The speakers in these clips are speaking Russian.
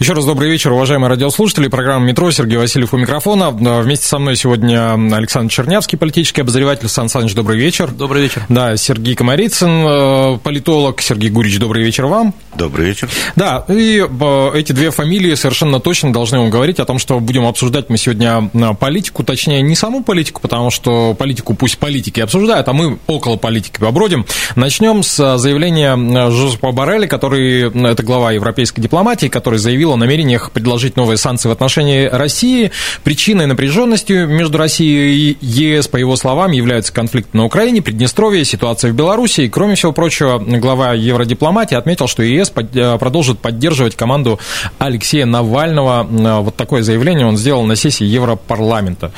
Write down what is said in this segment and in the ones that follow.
Еще раз добрый вечер, уважаемые радиослушатели. Программа «Метро». Сергей Васильев у микрофона. Вместе со мной сегодня Александр Чернявский, политический обозреватель. Сан Саныч, добрый вечер. Добрый вечер. Да, Сергей Комарицын, э, политолог. Сергей Гурич, добрый вечер вам. Добрый вечер. Да, и э, эти две фамилии совершенно точно должны вам говорить о том, что будем обсуждать мы сегодня э, политику, точнее, не саму политику, потому что политику пусть политики обсуждают, а мы около политики побродим. Начнем с заявления Жозепа Барреля, который, это глава европейской дипломатии, который заявил о намерениях предложить новые санкции в отношении России. Причиной напряженности между Россией и ЕС, по его словам, являются конфликт на Украине, Приднестровье, ситуация в Беларуси. И, кроме всего прочего, глава евродипломатии отметил, что ЕС э, продолжит поддерживать команду Алексея Навального. Э, вот такое заявление он сделал на сессии Европарламента.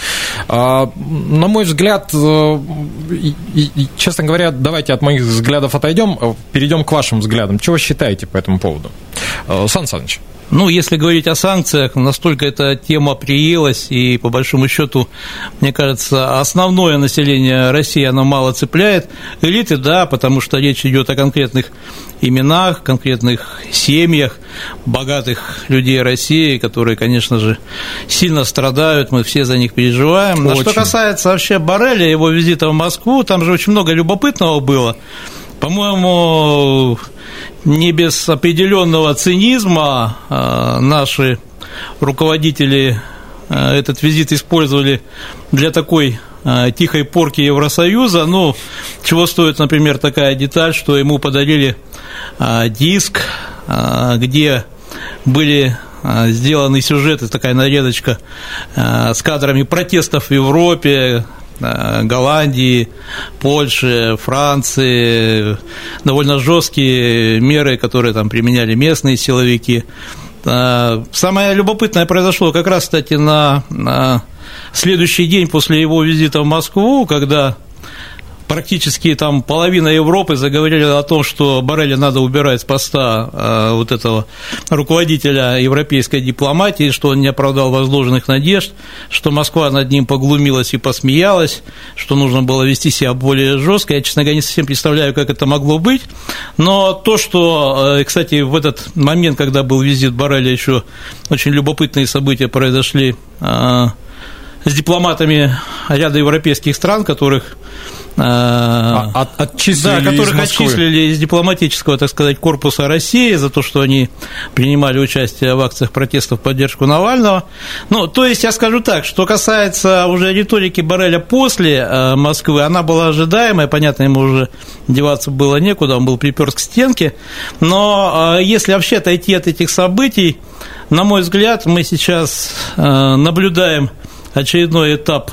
А, на мой взгляд, э, честно говоря, давайте от моих взглядов отойдем, перейдем к вашим взглядам. Чего считаете по этому поводу? Сан Саныч. Ну, если говорить о санкциях, настолько эта тема приелась, и по большому счету, мне кажется, основное население России оно мало цепляет. Элиты, да, потому что речь идет о конкретных именах, конкретных семьях, богатых людей России, которые, конечно же, сильно страдают, мы все за них переживаем. Очень. А что касается вообще Барреля, его визита в Москву, там же очень много любопытного было. По-моему, не без определенного цинизма а, наши руководители а, этот визит использовали для такой а, тихой порки Евросоюза. Ну, чего стоит, например, такая деталь, что ему подарили диск, где были сделаны сюжеты, такая нарезочка с кадрами протестов в Европе, Голландии, Польши, Франции, довольно жесткие меры, которые там применяли местные силовики. Э, самое любопытное произошло как раз, кстати, на следующий день после его визита в Москву, когда практически там половина Европы заговорили о том, что Барреля надо убирать с поста э, вот этого руководителя европейской дипломатии, что он не оправдал возложенных надежд, что Москва над ним поглумилась и посмеялась, что нужно было вести себя более жестко. Я, честно говоря, не совсем представляю, как это могло быть. Но то, что, э, кстати, в этот момент, когда был визит Барреля, еще очень любопытные события произошли э, с дипломатами ряда европейских стран, которых от, отчислили да, которых из отчислили из дипломатического, так сказать, корпуса России за то, что они принимали участие в акциях протеста в поддержку Навального. Ну, то есть я скажу так, что касается уже риторики Барреля после э, Москвы, она была ожидаемая, понятно, ему уже деваться было некуда, он был приперт к стенке, но э, если вообще отойти от этих событий, на мой взгляд, мы сейчас э, наблюдаем очередной этап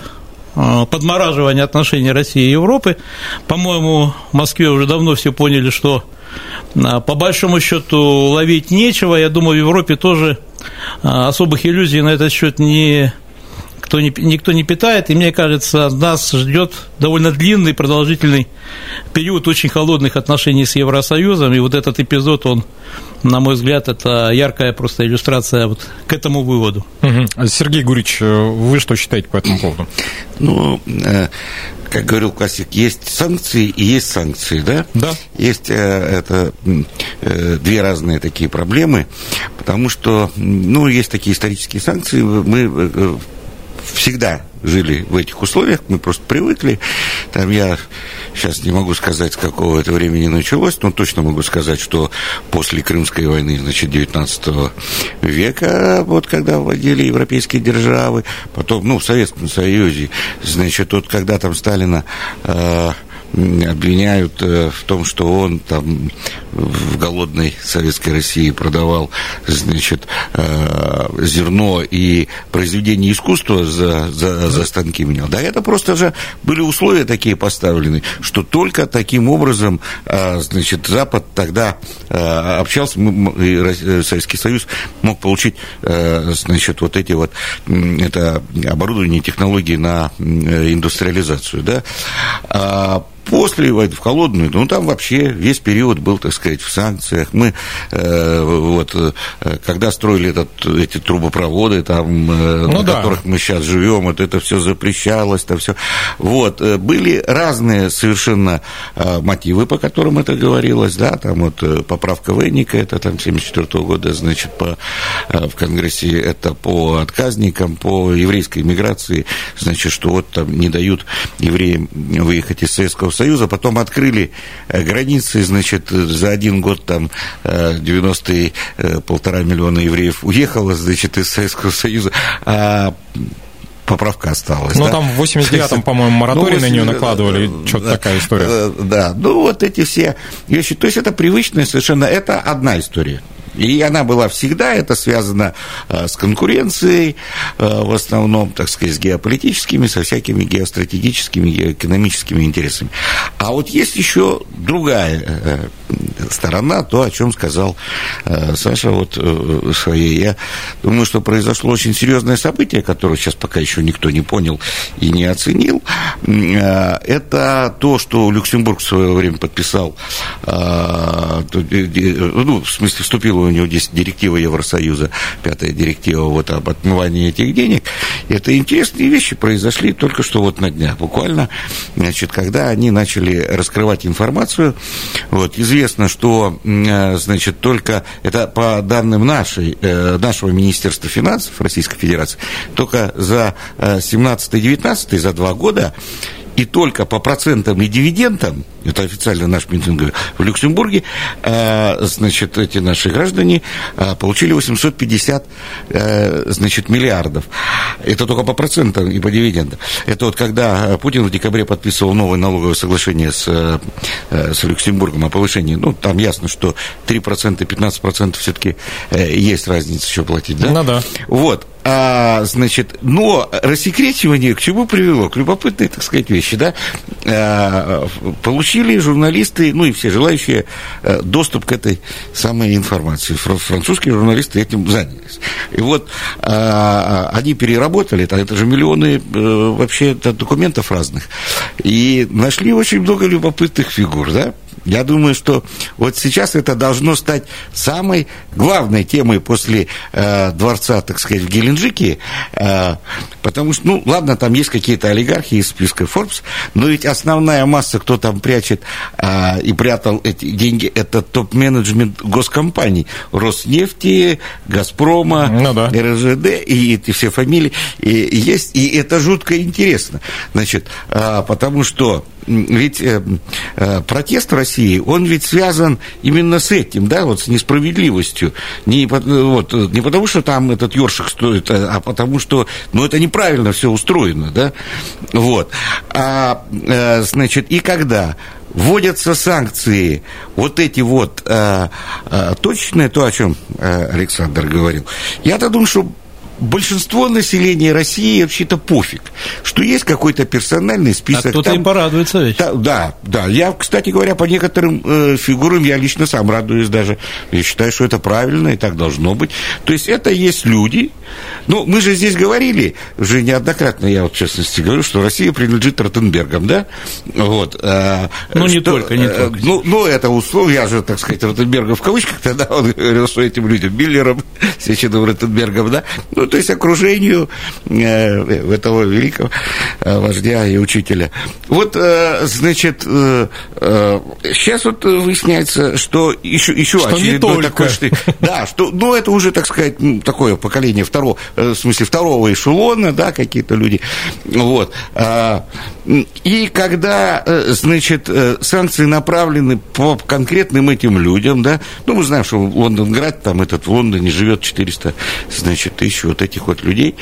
Э, подмораживания отношений России и Европы. По-моему, в Москве уже давно все поняли, что э, по большому счету ловить нечего. Я думаю, в Европе тоже э, особых иллюзий на этот счет не никто не, никто не питает, и мне кажется, нас ждет довольно длинный, продолжительный период очень холодных отношений с Евросоюзом, и вот этот эпизод, он, на мой взгляд, это яркая просто иллюстрация вот к этому выводу. Угу. Сергей Гурич, вы что считаете по этому поводу? Ну, э, как говорил классик, есть санкции и есть санкции, да? Да. Есть э, это э, две разные такие проблемы, потому что, ну, есть такие исторические санкции, мы всегда жили в этих условиях, мы просто привыкли. Там я сейчас не могу сказать, с какого это времени началось, но точно могу сказать, что после Крымской войны, значит, 19 века, вот когда вводили европейские державы, потом, ну, в Советском Союзе, значит, вот когда там Сталина э, обвиняют в том, что он там в голодной советской России продавал, значит, зерно и произведение искусства за, за, за станки менял. Да, это просто же были условия такие поставлены, что только таким образом, значит, Запад тогда общался, Советский Союз мог получить, значит, вот эти вот, это оборудование, технологии на индустриализацию, да, а После войны в холодную, ну там вообще весь период был, так сказать, в санкциях. Мы э, вот э, когда строили этот, эти трубопроводы, там, э, ну, на да. которых мы сейчас живем, вот это все запрещалось, там все. Вот э, были разные совершенно э, мотивы, по которым это говорилось, да, там вот э, поправка Венника, это там 74 -го года, значит, по, э, в Конгрессе это по отказникам, по еврейской миграции, значит, что вот там не дают евреям выехать из Советского Союза, потом открыли э, границы, значит, за один год там 90 э, э, полтора миллиона евреев уехало, значит, из Советского Союза, а поправка осталась. Ну, да? там в 89-м, по-моему, мораторий ну, на нее накладывали, что-то да, такая история. Да, ну, вот эти все вещи. То есть, это привычная совершенно, это одна история. И она была всегда, это связано э, с конкуренцией, э, в основном, так сказать, с геополитическими, со всякими геостратегическими, геоэкономическими интересами. А вот есть еще другая э, сторона, то, о чем сказал Саша вот своей. Я думаю, что произошло очень серьезное событие, которое сейчас пока еще никто не понял и не оценил. Это то, что Люксембург в свое время подписал, ну, в смысле, вступил у него есть директива Евросоюза, пятая директива вот об отмывании этих денег. Это интересные вещи произошли только что вот на днях, буквально, значит, когда они начали раскрывать информацию, вот, известно, что, значит, только, это по данным нашей, э, нашего Министерства финансов Российской Федерации, только за 17-19, за два года и только по процентам и дивидендам, это официально наш говорит, в Люксембурге, э, значит, эти наши граждане э, получили 850, э, значит, миллиардов. Это только по процентам и по дивидендам. Это вот когда Путин в декабре подписывал новое налоговое соглашение с, с Люксембургом о повышении, ну, там ясно, что 3% и 15% все-таки есть разница еще платить, да? Ну да. Вот. А, значит, но рассекречивание к чему привело? К любопытной, так сказать, вещи, да? А, получили журналисты, ну и все желающие, э, доступ к этой самой информации. Французские журналисты этим занялись. И вот а, они переработали, это же миллионы э, вообще документов разных, и нашли очень много любопытных фигур, да? Я думаю, что вот сейчас это должно стать самой главной темой после э, дворца, так сказать, в Геленджике, э, потому что, ну, ладно, там есть какие-то олигархи из списка Forbes, но ведь основная масса, кто там прячет э, и прятал эти деньги, это топ-менеджмент госкомпаний, Роснефти, Газпрома, ну, да. РЖД и эти все фамилии. И, есть, и это жутко интересно, значит, э, потому что ведь э, э, протест в России, он ведь связан именно с этим, да, вот с несправедливостью. Не, вот, не потому, что там этот ёршик стоит, а, а потому что, ну, это неправильно все устроено, да, вот. А, э, значит, и когда вводятся санкции, вот эти вот э, э, точечные, то, о чем э, Александр говорил, я-то думаю, что большинство населения России вообще-то пофиг, что есть какой-то персональный список. А кто-то там, им порадуется ведь. Да, да, да. Я, кстати говоря, по некоторым э, фигурам я лично сам радуюсь даже. Я считаю, что это правильно и так должно быть. То есть это есть люди. Ну, мы же здесь говорили, уже неоднократно я вот в частности говорю, что Россия принадлежит Ротенбергам, да? Вот. Э, ну, не только, не э, только. Ну, ну, это условие, я же, так сказать, Ротенберга в кавычках тогда он говорил, что этим людям, Миллером, Сеченым Ротенбергом, да? Ну, то есть окружению э, этого великого э, вождя и учителя. Вот, э, значит, сейчас вот выясняется, что еще, еще что очередной такой штык. Да, что, ну, это уже, так сказать, такое поколение второго, в смысле, второго эшелона, да, какие-то люди. Вот. А, и когда, значит, санкции направлены по конкретным этим людям, да, ну, мы знаем, что Лондонград, там этот в Лондоне живет 400, значит, тысяч вот этих вот людей,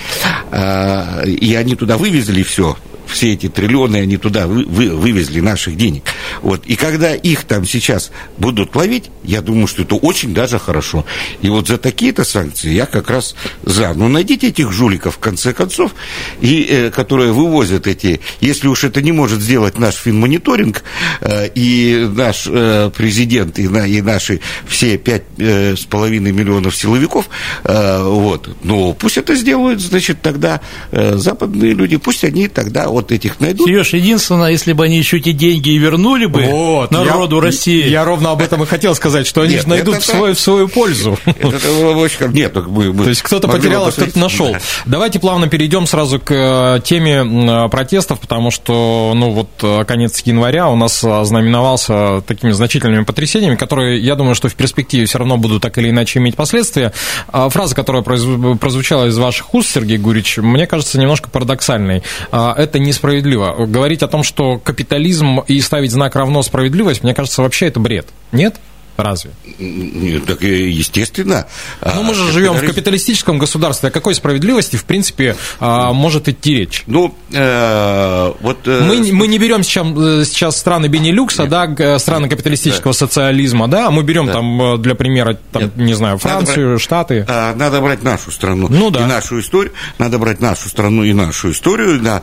а, и они туда вывезли все, все эти триллионы, они туда вы, вы, вывезли наших денег. Вот. И когда их там сейчас будут ловить, я думаю, что это очень даже хорошо. И вот за такие-то санкции я как раз за. Ну, найдите этих жуликов, в конце концов, и, э, которые вывозят эти... Если уж это не может сделать наш финмониторинг, э, и наш э, президент, и, на, и наши все пять э, с половиной миллионов силовиков, э, вот, ну, пусть это сделают, значит, тогда э, западные люди, пусть они тогда вот этих найдут. Сереж, единственное, если бы они еще эти деньги и вернули бы вот, народу я, России. Я ровно об этом и хотел сказать, что они же найдут в, свой, в свою пользу. Нет, мы, То есть кто-то потерял, а кто-то нашел. Давайте плавно перейдем сразу к э, теме протестов, потому что, ну вот, э, конец января у нас знаменовался такими значительными потрясениями, которые, я думаю, что в перспективе все равно будут так или иначе иметь последствия. А фраза, которая прозвучала из ваших уст, Сергей Гурич, мне кажется немножко парадоксальной. А, это несправедливо. Говорить о том, что капитализм и ставить знак равно справедливость, мне кажется, вообще это бред. Нет? Разве? Нет, так естественно. Ну, мы же а, живем в капиталистическом государстве. О какой справедливости, в принципе, а, может идти речь? Ну, э, вот... Э, мы, мы не берем сейчас, э, сейчас страны Бенилюкса, да, страны капиталистического да. социализма, да, а мы берем да. там, для примера, там, Нет. не знаю, Францию, надо брать, Штаты. Надо брать нашу страну ну, да. и нашу историю. Надо брать нашу страну и нашу историю на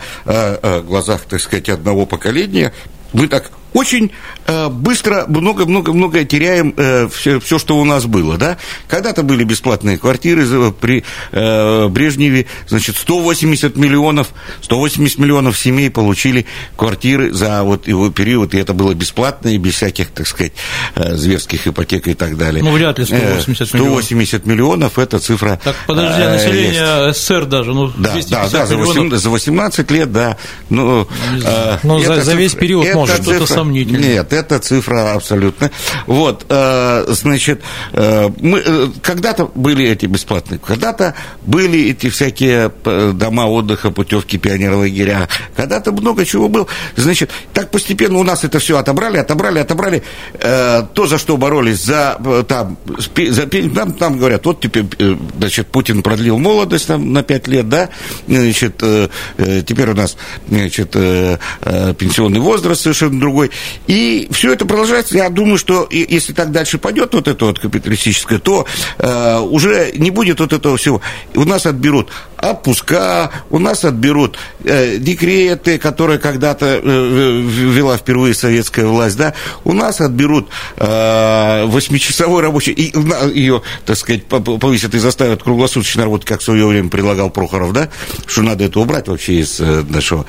глазах, так сказать, одного поколения. Мы так очень э, быстро много-много-много теряем э, все, все, что у нас было, да. Когда-то были бесплатные квартиры при э, Брежневе, значит, 180 миллионов, 180 миллионов семей получили квартиры за вот его период, и это было бесплатно и без всяких, так сказать, э, зверских ипотек и так далее. Ну, вряд ли 180 миллионов. 180 миллионов, это цифра... Так, подожди, а население есть. СССР даже, ну, да, да, да, за, 8, за 18 лет, да. Ну, ну, э, ну за, за весь период может. Что-то сомнительно. Нет, это цифра абсолютно. Вот, э, значит, э, мы, э, когда-то были эти бесплатные, когда-то были эти всякие дома отдыха, путевки, пионерлагеря, когда-то много чего было. Значит, так постепенно у нас это все отобрали, отобрали, отобрали. То, за что боролись, за, там, за, нам, нам говорят, вот теперь, значит, Путин продлил молодость там, на 5 лет, да, значит, теперь у нас, значит, пенсионный возраст совершенно другой. И все это продолжается. Я думаю, что если так дальше пойдет вот это вот капиталистическое, то э, уже не будет вот этого всего. У нас отберут отпуска, у нас отберут э, декреты, которые когда-то э, ввела впервые советская власть, да, у нас отберут э, восьмичасовой рабочий, и ее, так сказать, повысят и заставят круглосуточно работать, как в свое время предлагал Прохоров, да, что надо это убрать вообще из э, нашего,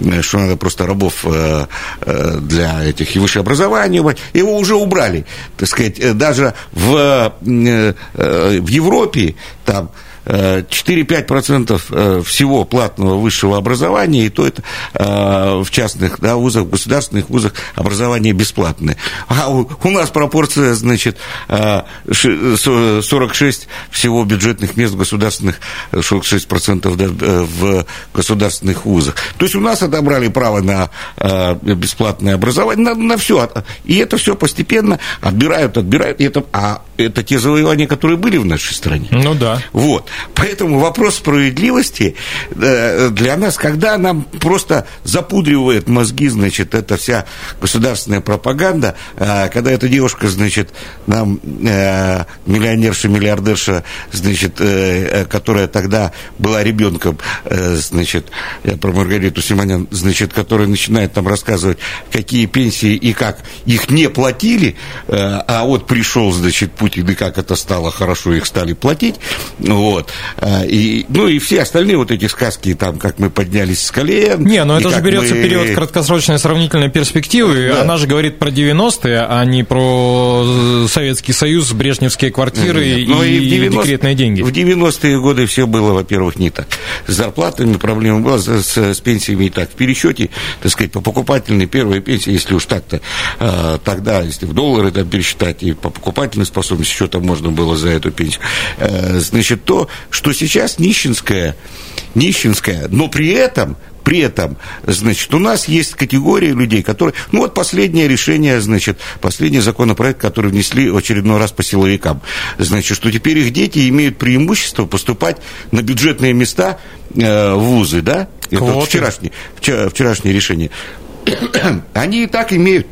э, что надо просто рабов э, э, для этих и высшее образование. Его уже убрали, так сказать, э, даже в, э, в Европе там 4-5% э, всего платного высшего образования, и то это э, в частных да, вузах, в государственных вузах образование бесплатное. А у, нас пропорция, значит, 46 э, всего бюджетных мест государственных, 46% да, в государственных вузах. То есть у нас отобрали право на бесплатное образование, на, на все. И это все постепенно отбирают, отбирают. И это, а это те завоевания, которые были в нашей стране. Ну да. Вот. Поэтому вопрос справедливости э, для нас, когда нам просто запудривает мозги, значит, эта вся государственная пропаганда, э, когда эта девушка, значит, нам э, миллионерша, миллиардерша, значит, которая тогда была ребенком, значит, я про Маргариту Симонян, значит, которая начинает там рассказывать, какие пенсии и как их не платили, а вот пришел, значит, Путин, и как это стало хорошо, их стали платить, вот, а, и, ну и все остальные вот эти сказки, там, как мы поднялись с колен. Не, но это же берется мы... период краткосрочной сравнительной перспективы. Да. Она же говорит про 90-е, а не про Советский Союз, брежневские квартиры Нет, и, и 90... декретные деньги. В 90-е годы все было, во-первых, не так. С зарплатами проблема была, с, с, с пенсиями и так. В пересчете, так сказать, по покупательной первой пенсии, если уж так-то, э, тогда, если в доллары там пересчитать, и по покупательной способности, что там можно было за эту пенсию, э, значит, то, что сейчас нищенская, нищенская, но при этом при этом, значит, у нас есть категория людей, которые... Ну, вот последнее решение, значит, последний законопроект, который внесли в очередной раз по силовикам. Значит, что теперь их дети имеют преимущество поступать на бюджетные места э, в вузы, да? это вот вчерашнее, вчерашнее решение, они и так имеют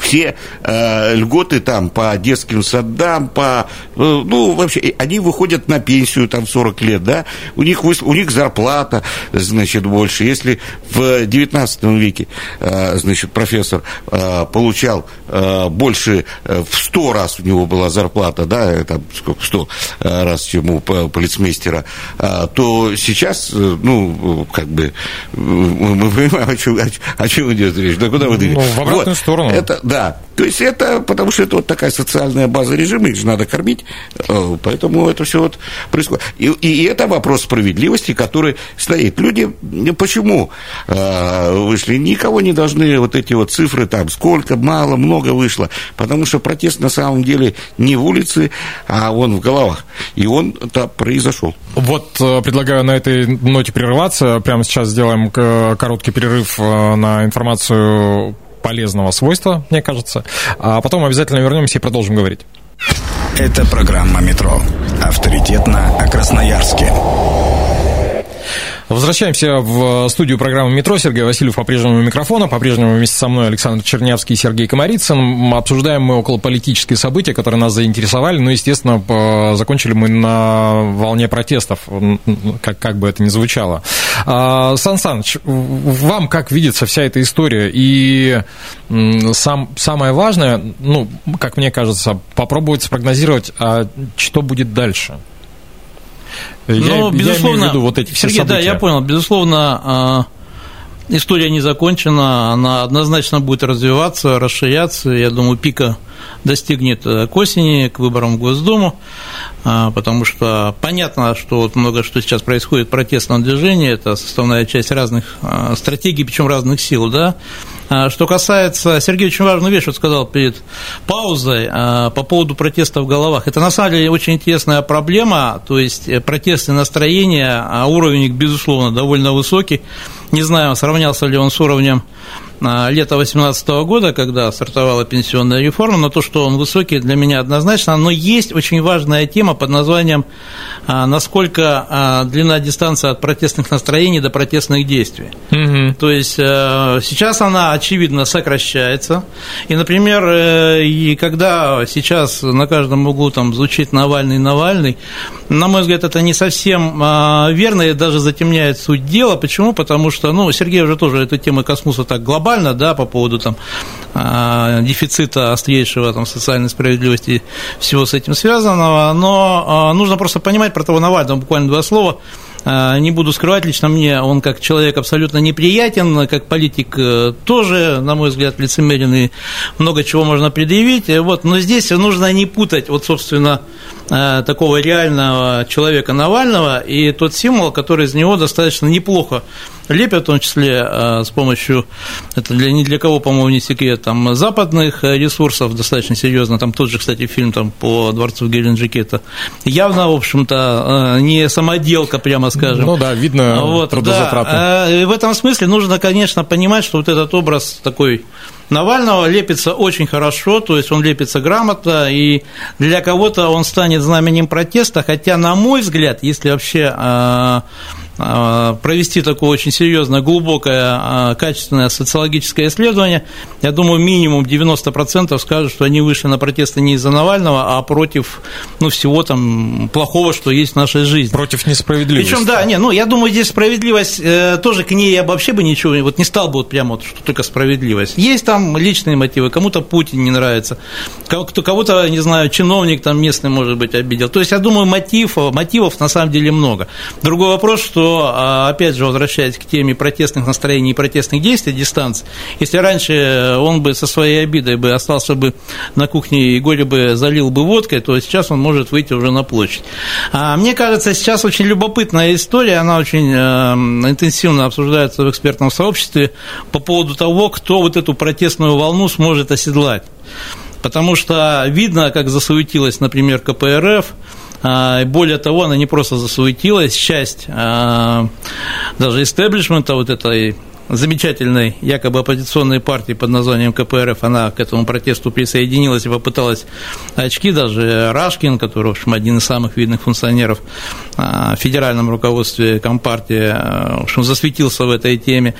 все э, льготы там по детским садам, по, э, ну, вообще, они выходят на пенсию там 40 лет, да, у них, у них зарплата, значит, больше. Если в 19 веке, э, значит, профессор э, получал э, больше, э, в 100 раз у него была зарплата, да, там, сколько, 100 э, раз, чем у полицмейстера, э, то сейчас, э, ну, как бы, мы понимаем, о чем, о, чем идет речь, да куда вы? Ну, в обратную вот. сторону. Это, да. То есть это, потому что это вот такая социальная база режима, их же надо кормить, э, поэтому это все вот происходит. И, и это вопрос справедливости, который стоит. Люди почему э, вышли? Никого не должны вот эти вот цифры там, сколько, мало, много вышло, потому что протест на самом деле не в улице, а он в головах. И он-то произошел. Вот э, предлагаю на этой ноте прерываться. Прямо сейчас сделаем короткий перерыв на информацию полезного свойства, мне кажется. А потом обязательно вернемся и продолжим говорить. Это программа «Метро». Авторитетно о Красноярске. Возвращаемся в студию программы «Метро». Сергей Васильев по-прежнему у микрофона. По-прежнему вместе со мной Александр Чернявский и Сергей Комарицын. Обсуждаем мы около политические события, которые нас заинтересовали. Ну, естественно, закончили мы на волне протестов, как, как бы это ни звучало. А, Сан Саныч, вам как видится вся эта история? И сам, самое важное, ну, как мне кажется, попробовать спрогнозировать, а что будет дальше – я, ну, безусловно, я виду вот эти Сергей, события. да, я понял. Безусловно, а, история не закончена, она однозначно будет развиваться, расширяться. Я думаю, пика достигнет э, к осени, к выборам в Госдуму, а, потому что понятно, что вот много что сейчас происходит в протестном движении, это составная часть разных а, стратегий, причем разных сил, да. А, что касается, Сергей очень важную вещь вот сказал перед паузой по поводу протеста в головах. Это на самом деле очень интересная проблема, то есть э, протестные настроения, а уровень их, безусловно, довольно высокий. Не знаю, сравнялся ли он с уровнем лета 2018 года, когда стартовала пенсионная реформа, но то, что он высокий, для меня однозначно. Но есть очень важная тема под названием а, «Насколько а, длина дистанция от протестных настроений до протестных действий». Угу. То есть э, сейчас она, очевидно, сокращается. И, например, э, и когда сейчас на каждом углу там звучит Навальный, Навальный, на мой взгляд, это не совсем верно и даже затемняет суть дела. Почему? Потому что, ну, Сергей уже тоже эту тему коснулся так глобально, глобально, да, по поводу там а, дефицита острейшего там, социальной справедливости, всего с этим связанного, но а, нужно просто понимать про того Навального, буквально два слова, а, не буду скрывать, лично мне он как человек абсолютно неприятен, как политик э, тоже, на мой взгляд, лицемерен и много чего можно предъявить. Вот, но здесь нужно не путать, вот, собственно, э, такого реального человека Навального и тот символ, который из него достаточно неплохо лепят, в том числе э, с помощью, это для, ни для кого, по-моему, не секрет, там, западных ресурсов достаточно серьезно, там тот же, кстати, фильм там, по дворцу в Геленджике, это явно, в общем-то, не самоделка, прямо скажем. Ну да, видно вот, трудозатратно. Да, э, в этом смысле нужно, конечно, понимать, что вот этот образ такой Навального лепится очень хорошо, то есть он лепится грамотно, и для кого-то он станет знаменем протеста, хотя, на мой взгляд, если вообще а, провести такое очень серьезное, глубокое, а, качественное социологическое исследование, я думаю, минимум 90% скажут, что они вышли на протесты не из-за Навального, а против ну, всего там плохого, что есть в нашей жизни. Против несправедливости. Причем, да, не, ну, я думаю, здесь справедливость э, тоже к ней я бы вообще бы ничего, вот не стал бы вот прямо вот, что только справедливость. Есть там личные мотивы, кому-то Путин не нравится, кого-то, не знаю, чиновник там местный, может быть, обидел. То есть, я думаю, мотив, мотивов на самом деле много. Другой вопрос, что а, опять же, возвращаясь к теме протестных настроений и протестных действий, дистанции, если раньше он бы со своей обидой бы остался бы на кухне и горе бы залил бы водкой, то сейчас он может выйти уже на площадь. А, мне кажется, сейчас очень любопытная история, она очень э, интенсивно обсуждается в экспертном сообществе по поводу того, кто вот эту протестную волну сможет оседлать. Потому что видно, как засуетилась, например, КПРФ, более того, она не просто засуетилась, часть а, даже истеблишмента вот этой замечательной якобы оппозиционной партии под названием КПРФ, она к этому протесту присоединилась и попыталась очки, даже Рашкин, который, в общем, один из самых видных функционеров а, в федеральном руководстве Компартии, а, в общем, засветился в этой теме.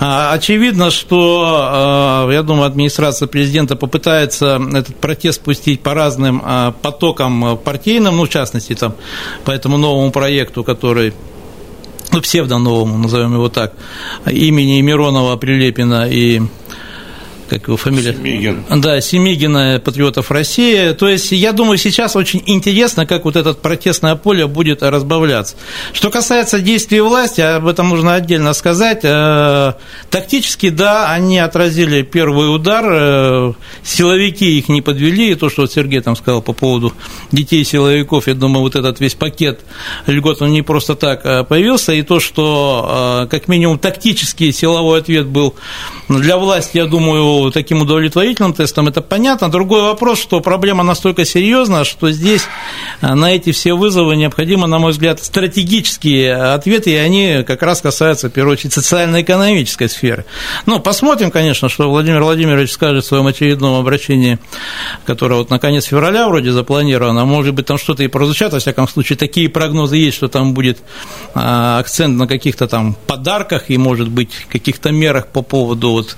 А, очевидно, что, я думаю, администрация президента попытается этот протест пустить по разным потокам партийным, ну, в частности, там, по этому новому проекту, который ну, псевдоновому, назовем его так, имени Миронова, Прилепина и как его фамилия? Семигин. Да, Семигина, Патриотов России. То есть, я думаю, сейчас очень интересно, как вот это протестное поле будет разбавляться. Что касается действий власти, об этом нужно отдельно сказать. Э, тактически, да, они отразили первый удар, э, силовики их не подвели, и то, что вот Сергей там сказал по поводу детей силовиков, я думаю, вот этот весь пакет льгот, он не просто так э, появился, и то, что как минимум тактический силовой ответ был для власти, я думаю, таким удовлетворительным тестом, это понятно. Другой вопрос, что проблема настолько серьезна, что здесь э, на эти все вызовы необходимо, на мой взгляд, стратегические ответы, и они как раз касаются, в первую очередь, социально-экономической сферы. Ну, посмотрим, конечно, что Владимир Владимирович скажет в своем очередном обращении, которое вот на конец февраля вроде запланировано, может быть, там что-то и прозвучат, во всяком случае, такие прогнозы есть, что там будет а, акцент на каких-то там подарках и, может быть, каких-то мерах по поводу вот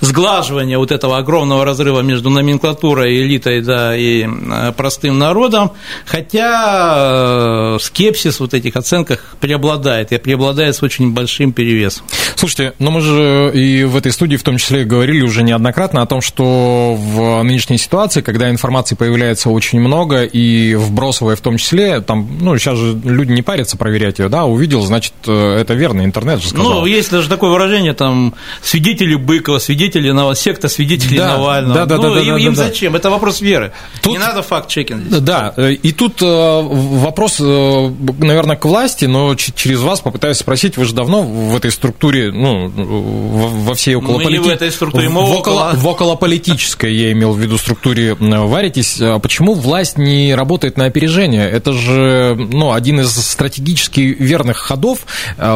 сглаживания исследования вот этого огромного разрыва между номенклатурой, элитой да, и э, простым народом, хотя э, скепсис в вот этих оценках преобладает, и преобладает с очень большим перевесом. Слушайте, но мы же и в этой студии в том числе говорили уже неоднократно о том, что в нынешней ситуации, когда информации появляется очень много, и вбросовая в том числе, там, ну, сейчас же люди не парятся проверять ее, да, увидел, значит, э, это верно, интернет же сказал. Ну, есть даже такое выражение, там, свидетели Быкова, свидетели Новоселья, секта свидетелей да, Навального. Да, да, ну, да, им, да, им да, зачем? Это вопрос веры. Тут, Не надо факт-чекинг. Да, э, и тут э, вопрос, э, наверное, к власти, но через вас попытаюсь спросить, вы же давно в этой структуре, ну, во всей околополитической... Мы не в этой структуре, мы в, около, в околополитической, я имел в виду, структуре варитесь. А почему власть не работает на опережение? Это же, ну, один из стратегически верных ходов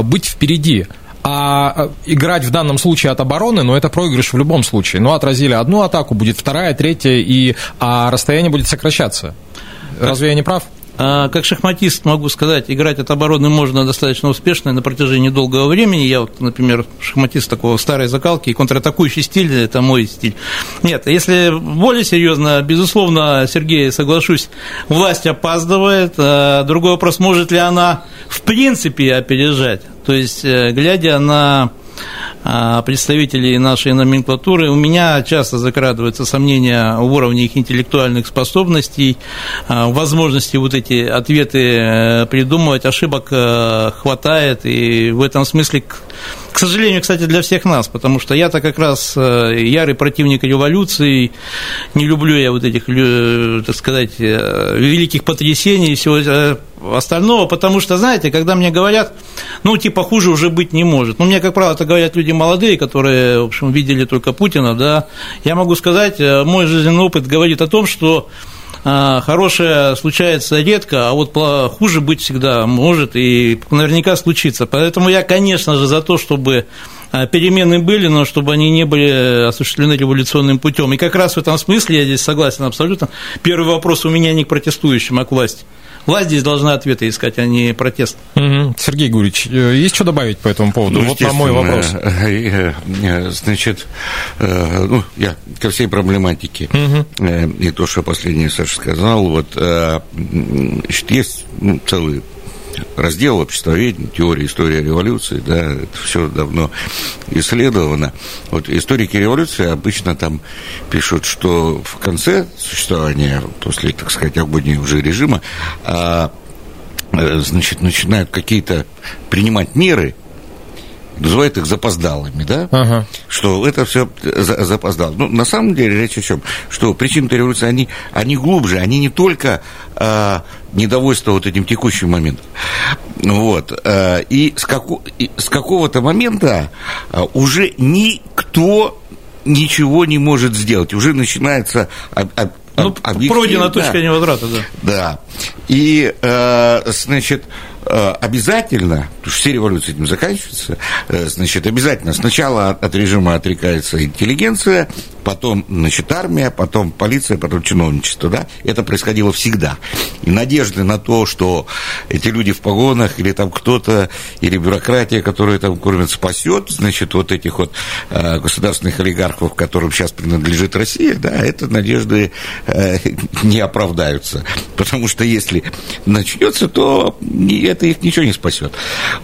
быть впереди. А э, играть в данном случае от обороны, ну, это проигрыш в любом случае. Ну, отразили одну атаку, будет вторая, третья, и а расстояние будет сокращаться. Разве я не прав? А, как шахматист могу сказать, играть от обороны можно достаточно успешно на протяжении долгого времени. Я вот, например, шахматист такого старой закалки, и контратакующий стиль – это мой стиль. Нет, если более серьезно, безусловно, Сергей, соглашусь, власть опаздывает. А, другой вопрос, может ли она в принципе опережать? То есть, э, глядя на а, представителей нашей номенклатуры, у меня часто закрадываются сомнения в уровне их интеллектуальных способностей, а, возможности вот эти ответы э, придумывать, ошибок э, хватает, и в этом смысле к сожалению, кстати, для всех нас, потому что я-то как раз ярый противник революции, не люблю я вот этих, так сказать, великих потрясений всего остального, потому что, знаете, когда мне говорят, ну, типа, хуже уже быть не может. Ну, мне, как правило, это говорят люди молодые, которые, в общем, видели только Путина, да. Я могу сказать, мой жизненный опыт говорит о том, что а, хорошее случается редко, а вот хуже быть всегда может и наверняка случится. Поэтому я, конечно же, за то, чтобы а, перемены были, но чтобы они не были осуществлены революционным путем. И как раз в этом смысле я здесь согласен абсолютно. Первый вопрос у меня не к протестующим, а к власти. Власть здесь должна ответы искать, а не протест. Угу. Сергей Гурич, э, есть что добавить по этому поводу? Ну, вот на мой вопрос. Э, э, значит, ну, я ко всей проблематике, угу. и то, что последнее Саша сказал, вот, значит, есть ну, целый раздел обществоведения, теория истории революции, да, это все давно исследовано. Вот историки революции обычно там пишут, что в конце существования, после, так сказать, агонии уже режима, а, э, значит, начинают какие-то принимать меры, называют их запоздалыми, да, ага. что это все запоздало. Ну, на самом деле речь о чем? Что причины революции, они, они глубже, они не только э, недовольство вот этим текущим моментом. Вот. Э, и с, како, и с какого-то момента э, уже никто ничего не может сделать. Уже начинается ну, пройдена точка да. невозврата, да. Да. И, э, значит, обязательно, потому что все революции этим заканчиваются, значит, обязательно сначала от режима отрекается интеллигенция, потом, значит, армия, потом полиция, потом чиновничество, да, это происходило всегда. И надежды на то, что эти люди в погонах, или там кто-то, или бюрократия, которая там кормит, спасет, значит, вот этих вот э, государственных олигархов, которым сейчас принадлежит Россия, да, это надежды э, не оправдаются. Потому что если начнется, то это их ничего не спасет.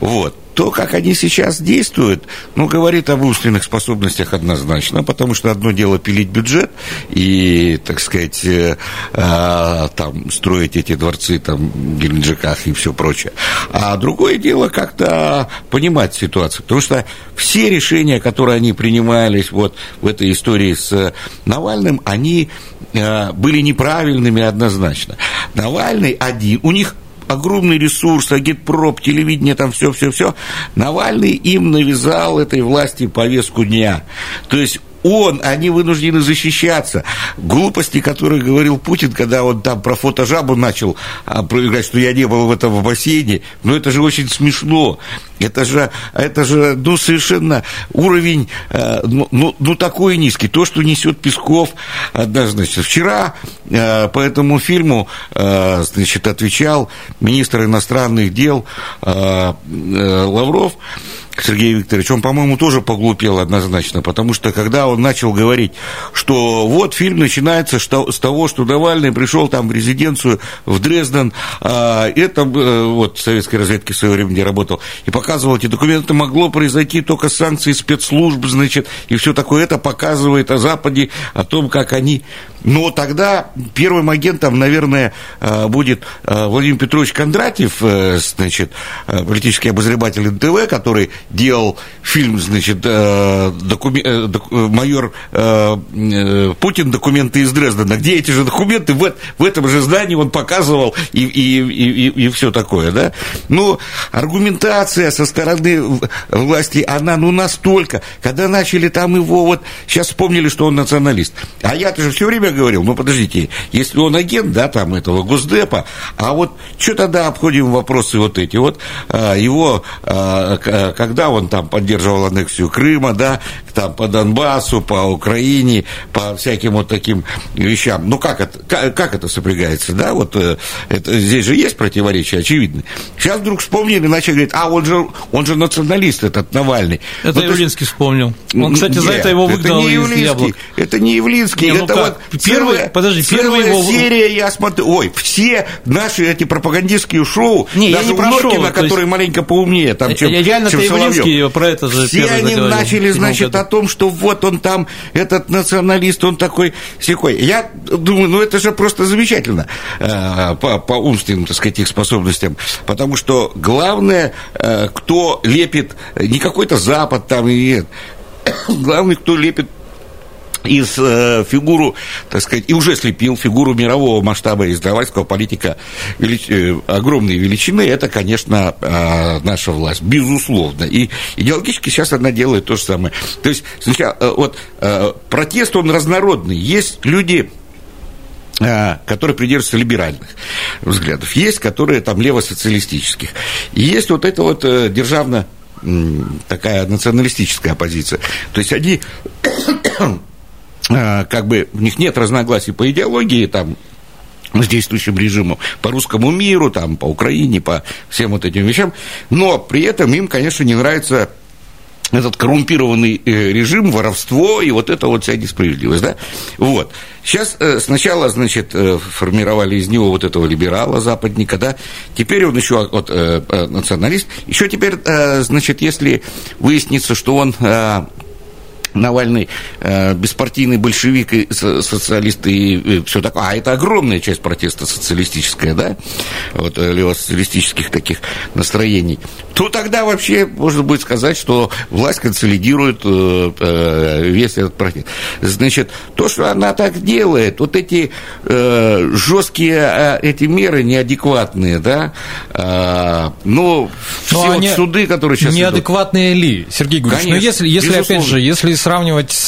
Вот то, как они сейчас действуют, ну, говорит об умственных способностях однозначно, потому что одно дело пилить бюджет и, так сказать, э, э, там, строить эти дворцы там, в Геленджиках и все прочее, а другое дело как-то понимать ситуацию, потому что все решения, которые они принимались вот в этой истории с Навальным, они э, были неправильными однозначно. Навальный один, у них огромный ресурс, агитпроп, телевидение, там все-все-все. Навальный им навязал этой власти повестку дня. То есть он, они вынуждены защищаться. Глупости, которые говорил Путин, когда он там про фотожабу начал опровергать, что я не был в этом бассейне, ну это же очень смешно. Это же, это же ну, совершенно уровень, э, ну, ну, ну, такой низкий. То, что несет Песков, однозначно. Вчера э, по этому фильму, э, значит, отвечал министр иностранных дел Лавров, Сергей Викторович, он, по-моему, тоже поглупел однозначно, потому что когда он начал говорить, что вот фильм начинается с того, что Навальный пришел там в резиденцию в Дрезден, а, это вот в советской разведке в свое время не работал, и показывал эти документы, могло произойти только с санкций спецслужб, значит, и все такое. Это показывает о Западе, о том, как они. Но тогда первым агентом, наверное, э, будет э, Владимир Петрович Кондратьев, э, значит, политический обозреватель НТВ, который делал фильм, значит, докумен... майор Путин «Документы из Дрездена», где эти же документы? В, в этом же здании он показывал и, и, и, и все такое, да. Но аргументация со стороны власти, она, ну, настолько, когда начали там его, вот, сейчас вспомнили, что он националист, а я-то же все время говорил, ну подождите, если он агент, да, там этого Госдепа, а вот что тогда обходим вопросы вот эти? Вот, а, его, а, когда он там поддерживал аннексию Крыма, да, там по Донбассу, по Украине, по всяким вот таким вещам, ну как это, как, как это сопрягается, да, вот э, это, здесь же есть противоречия очевидно. Сейчас вдруг вспомнили, начали говорить, а он же, он же националист, этот Навальный. Это ну, Явлинский есть... вспомнил. Он, кстати, нет, за это его выгнал это не из яблок. Это не Явлинский, не, ну это как? вот Первый, целая, подожди, первая его... серия, я смотрю, ой, все наши эти пропагандистские шоу, не, даже я не у Норкина, который есть... маленько поумнее, там, чем, я, реально чем Соловьев. про это же Все они заговорил. начали, значит, о том, что вот он там, этот националист, он такой секой. Я думаю, ну это же просто замечательно э, по, по умственным, так сказать, их способностям, потому что главное, э, кто лепит, не какой-то Запад там, и главный, кто лепит из э, фигуру, так сказать, и уже слепил фигуру мирового масштаба издавательского политика велич... э, огромной величины, это, конечно, э, наша власть, безусловно. И идеологически сейчас она делает то же самое. То есть, сначала, э, вот, э, протест, он разнородный. Есть люди, э, которые придерживаются либеральных взглядов, есть, которые там левосоциалистических. И есть вот это вот э, державно такая националистическая оппозиция. То есть они а, как бы у них нет разногласий по идеологии, там, с действующим режимом, по русскому миру, там, по Украине, по всем вот этим вещам, но при этом им, конечно, не нравится этот коррумпированный э, режим, воровство и вот это вот вся несправедливость, да? Вот. Сейчас э, сначала, значит, э, формировали из него вот этого либерала, западника, да? Теперь он еще вот, националист. Еще теперь, значит, если выяснится, что он Навальный э, беспартийный большевик и социалист и, и все такое. А это огромная часть протеста социалистическая, да, вот э, левосоциалистических таких настроений. То тогда вообще можно будет сказать, что власть консолидирует э, э, весь этот протест. Значит, то, что она так делает, вот эти э, жесткие э, эти меры неадекватные, да, э, но все вот суды, которые сейчас неадекватные идут, ли, Сергей Гурьевич? Ну, Конечно, но если, если опять же, если сравнивать с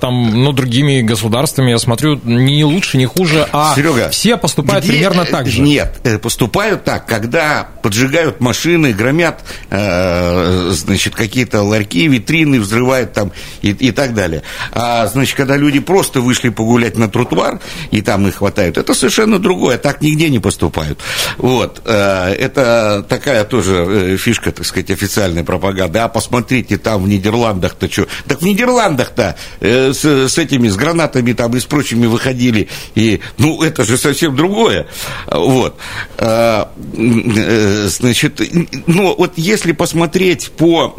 там, ну, другими государствами, я смотрю, не лучше, не хуже, а Серега, все поступают где... примерно так же. Нет, поступают так, когда поджигают машины, громят, значит, какие-то ларьки, витрины, взрывают там и, и так далее. А, значит, когда люди просто вышли погулять на тротуар, и там их хватают, это совершенно другое, так нигде не поступают. Вот, это такая тоже фишка, так сказать, официальной пропаганды. А посмотрите, там в Нидерландах-то что? Так в Нидерландах-то э, с, с этими, с гранатами там и с прочими выходили. И, ну, это же совсем другое. Вот. А, э, значит, ну, вот если посмотреть по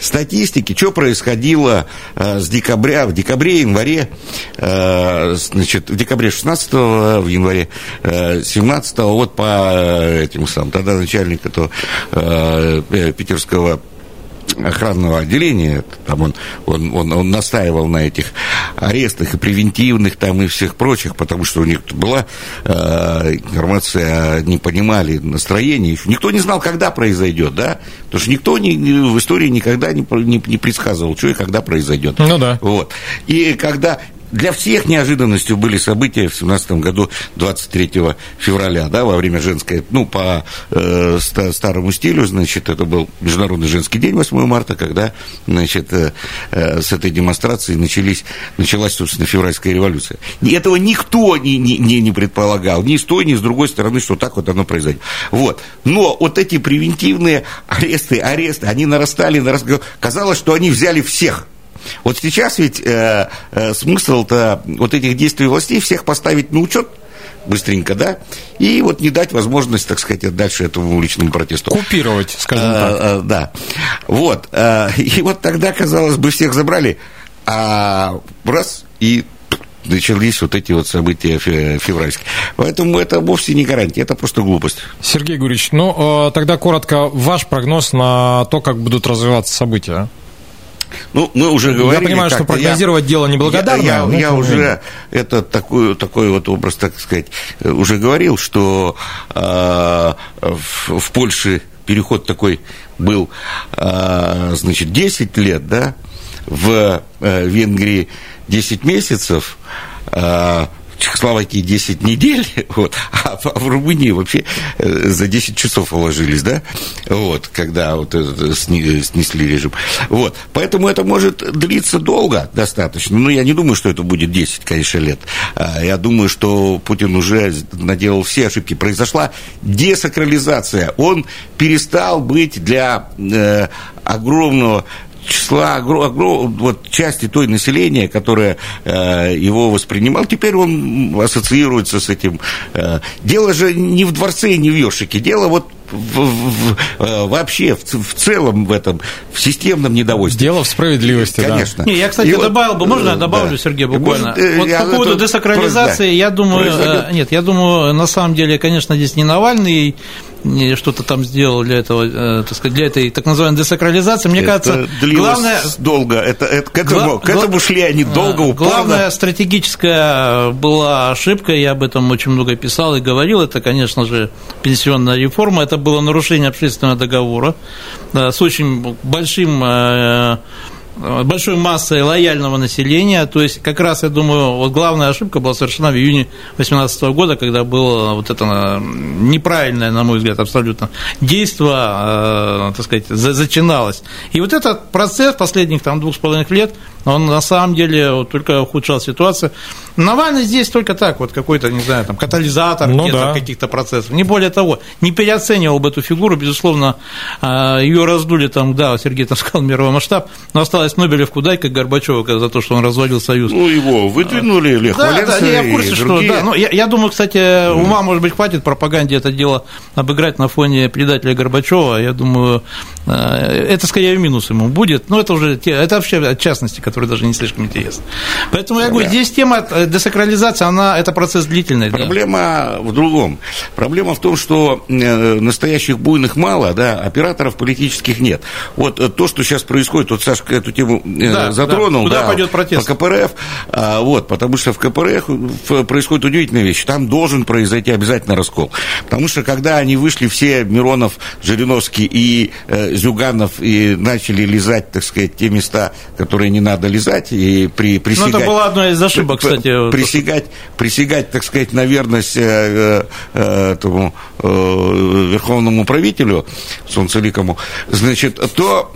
статистике, что происходило э, с декабря, в декабре, январе, э, значит, в декабре 16 в январе 17 вот по этим самым, тогда начальника то питерского охранного отделения, там он, он, он, он настаивал на этих арестах и превентивных там и всех прочих, потому что у них была э, информация, не понимали настроение, никто не знал, когда произойдет, да, потому что никто не, в истории никогда не, не, не предсказывал, что и когда произойдет. Ну да. Вот. И когда для всех неожиданностью были события в 17 году 23 февраля, да, во время женской, ну, по э, старому стилю, значит, это был Международный женский день 8 марта, когда, значит, э, э, с этой демонстрации начались, началась, собственно, февральская революция. И этого никто не, не, не предполагал, ни с той, ни с другой стороны, что так вот оно произойдет. Вот. Но вот эти превентивные аресты, аресты, они нарастали, нарастали. Казалось, что они взяли всех – вот сейчас ведь э, э, смысл-то вот этих действий властей всех поставить на учет быстренько, да, и вот не дать возможность, так сказать, дальше этому уличному протесту. Купировать, скажем а, так. А, да. Вот. А, и вот тогда, казалось бы, всех забрали, а раз, и начались вот эти вот события февральские. Поэтому это вовсе не гарантия, это просто глупость. Сергей Гурьевич, ну, тогда коротко, ваш прогноз на то, как будут развиваться события? Ну, мы уже говорили... Я понимаю, что прогнозировать я, дело неблагодарное. Я, я, я уже это такой, такой вот образ, так сказать, уже говорил, что э, в, в Польше переход такой был, э, значит, 10 лет, да, в э, Венгрии 10 месяцев, э, Чехословакии 10 недель, вот, а в Румынии вообще э, за 10 часов уложились, да, вот, когда вот снесли режим. Вот, поэтому это может длиться долго достаточно, но я не думаю, что это будет 10, конечно, лет. А я думаю, что Путин уже наделал все ошибки. Произошла десакрализация. Он перестал быть для э, огромного числа, огром, вот части той населения, которое э, его воспринимал, теперь он ассоциируется с этим. Э, дело же не в дворце и не в Ёршике, дело вот в, в, э, вообще в, в целом в этом в системном недовольстве. Дело в справедливости, конечно. Да. Не, я, кстати, и добавил бы, можно я э, добавлю, да. Сергей, буквально? Может, вот я, по поводу это, десакрализации, да. я думаю, произойдет. нет, я думаю, на самом деле, конечно, здесь не Навальный что-то там сделал для этого, э, так сказать, для этой так называемой десакрализации. Мне это кажется, главное... долго, это, это, к, этому, гла... к этому шли они долго, упорно. Главная стратегическая была ошибка, я об этом очень много писал и говорил, это, конечно же, пенсионная реформа, это было нарушение общественного договора с очень большим э, Э, большой массой лояльного населения. То есть, как раз, я думаю, вот главная ошибка была совершена в июне 2018 года, когда было вот это э, неправильное, на мой взгляд, абсолютно действие, э, так сказать, зачиналось. И вот этот процесс последних там двух с половиной лет, он на самом деле вот, только ухудшал ситуацию. Навальный здесь только так, вот какой-то, не знаю, там, катализатор ну, да. каких-то процессов. Не более того, не переоценивал бы эту фигуру, безусловно, ее раздули там, да, Сергей там сказал, мировой масштаб, но осталось Нобелевку дай, как Горбачева, за то, что он развалил Союз. Ну, его выдвинули, Лех да, Валенса да, я в курсе, что, да, ну, я, я думаю, кстати, ума, может быть, хватит пропаганде это дело обыграть на фоне предателя Горбачева, я думаю, э, это скорее минус ему будет, но это уже, это вообще от частности, которые даже не слишком интересны. Поэтому я говорю, здесь тема, десакрализация, она, это процесс длительный. Проблема да. в другом. Проблема в том, что настоящих буйных мало, да, операторов политических нет. Вот то, что сейчас происходит, вот Сашка эту тему да, затронул, да. Куда да, пойдет протест? По КПРФ, а, вот, потому что в КПРФ происходит удивительная вещь. Там должен произойти обязательно раскол. Потому что когда они вышли все, Миронов, Жириновский и э, Зюганов, и начали лизать, так сказать, те места, которые не надо лизать, и при, присягать... Ну, это была одна из ошибок, кстати. Присягать, присягать так сказать, на верность э, э, этому э, верховному правителю, солнцеликому, значит, то,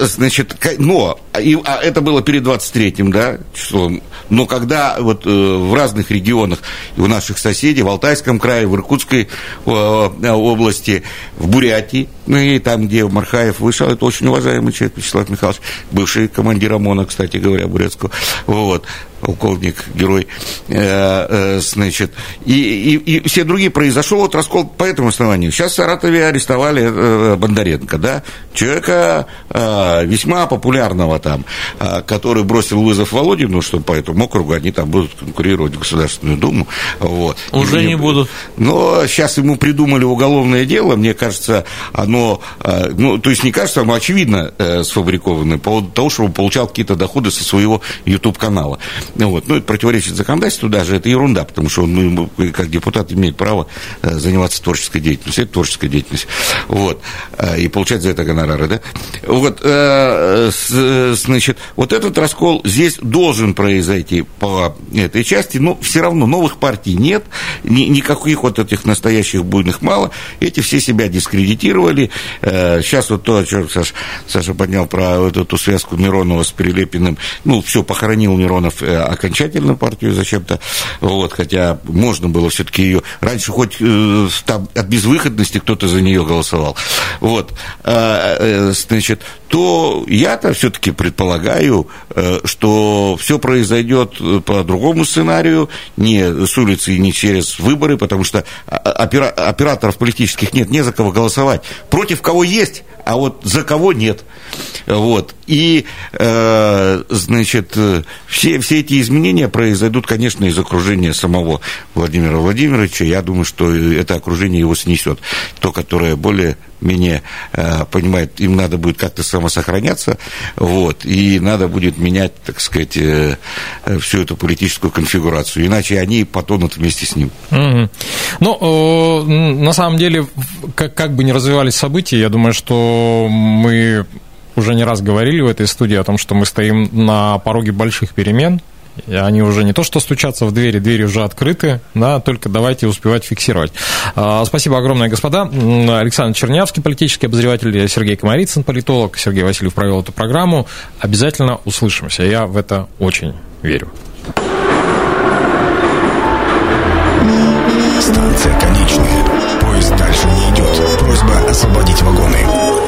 значит, но, и, а это было перед 23-м, да, числом, но когда вот в разных регионах, у наших соседей, в Алтайском крае, в Иркутской области, в Бурятии, ну и там, где Мархаев вышел, это очень уважаемый человек, Вячеслав Михайлович, бывший командир ОМОНа, кстати говоря, бурятского, вот, полковник, герой, э, э, значит, и, и, и все другие произошел вот раскол по этому основанию. Сейчас в Саратове арестовали э, Бондаренко, да, человека весьма популярного там, который бросил вызов Володину, что по этому округу они там будут конкурировать в Государственную Думу. Вот. Уже не, не будут. Но сейчас ему придумали уголовное дело, мне кажется, оно, ну, то есть не кажется, оно очевидно сфабрикованное, по поводу того, что он получал какие-то доходы со своего YouTube-канала. Ну, вот. ну, это противоречит законодательству даже, это ерунда, потому что он, ну, как депутат, имеет право э, заниматься творческой деятельностью. Это творческая деятельность. Вот. Э, и получать за это гонорары, да? Вот, э, значит, вот этот раскол здесь должен произойти по этой части, но все равно новых партий нет, никаких вот этих настоящих буйных мало, эти все себя дискредитировали. Сейчас вот то, о чем Саша, Саша поднял про эту связку Миронова с Прилепиным, ну, все, похоронил Миронов окончательно партию зачем-то, вот, хотя можно было все-таки ее раньше хоть э, там, от безвыходности кто-то за нее голосовал, вот, а, э, значит, то я-то все-таки предполагаю, э, что все произойдет по другому сценарию, не с улицы и не через выборы, потому что операторов политических нет, не за кого голосовать. Против кого есть, а вот за кого нет. Вот. И, э, значит, все, все эти изменения произойдут, конечно, из окружения самого Владимира Владимировича. Я думаю, что это окружение его снесет. То, которое более менее э, понимает, им надо будет как-то самосохраняться, вот, и надо будет менять, так сказать, э, всю эту политическую конфигурацию, иначе они потонут вместе с ним. Угу. Ну, на самом деле, как, как бы ни развивались события, я думаю, что мы уже не раз говорили в этой студии о том, что мы стоим на пороге больших перемен, и они уже не то что стучатся в двери, двери уже открыты, да, только давайте успевать фиксировать. А, спасибо огромное, господа. Александр Чернявский, политический обозреватель, Сергей Комарицын, политолог, Сергей Васильев провел эту программу. Обязательно услышимся, я в это очень верю. Станция конечная. Поезд дальше не идет. Просьба освободить вагоны.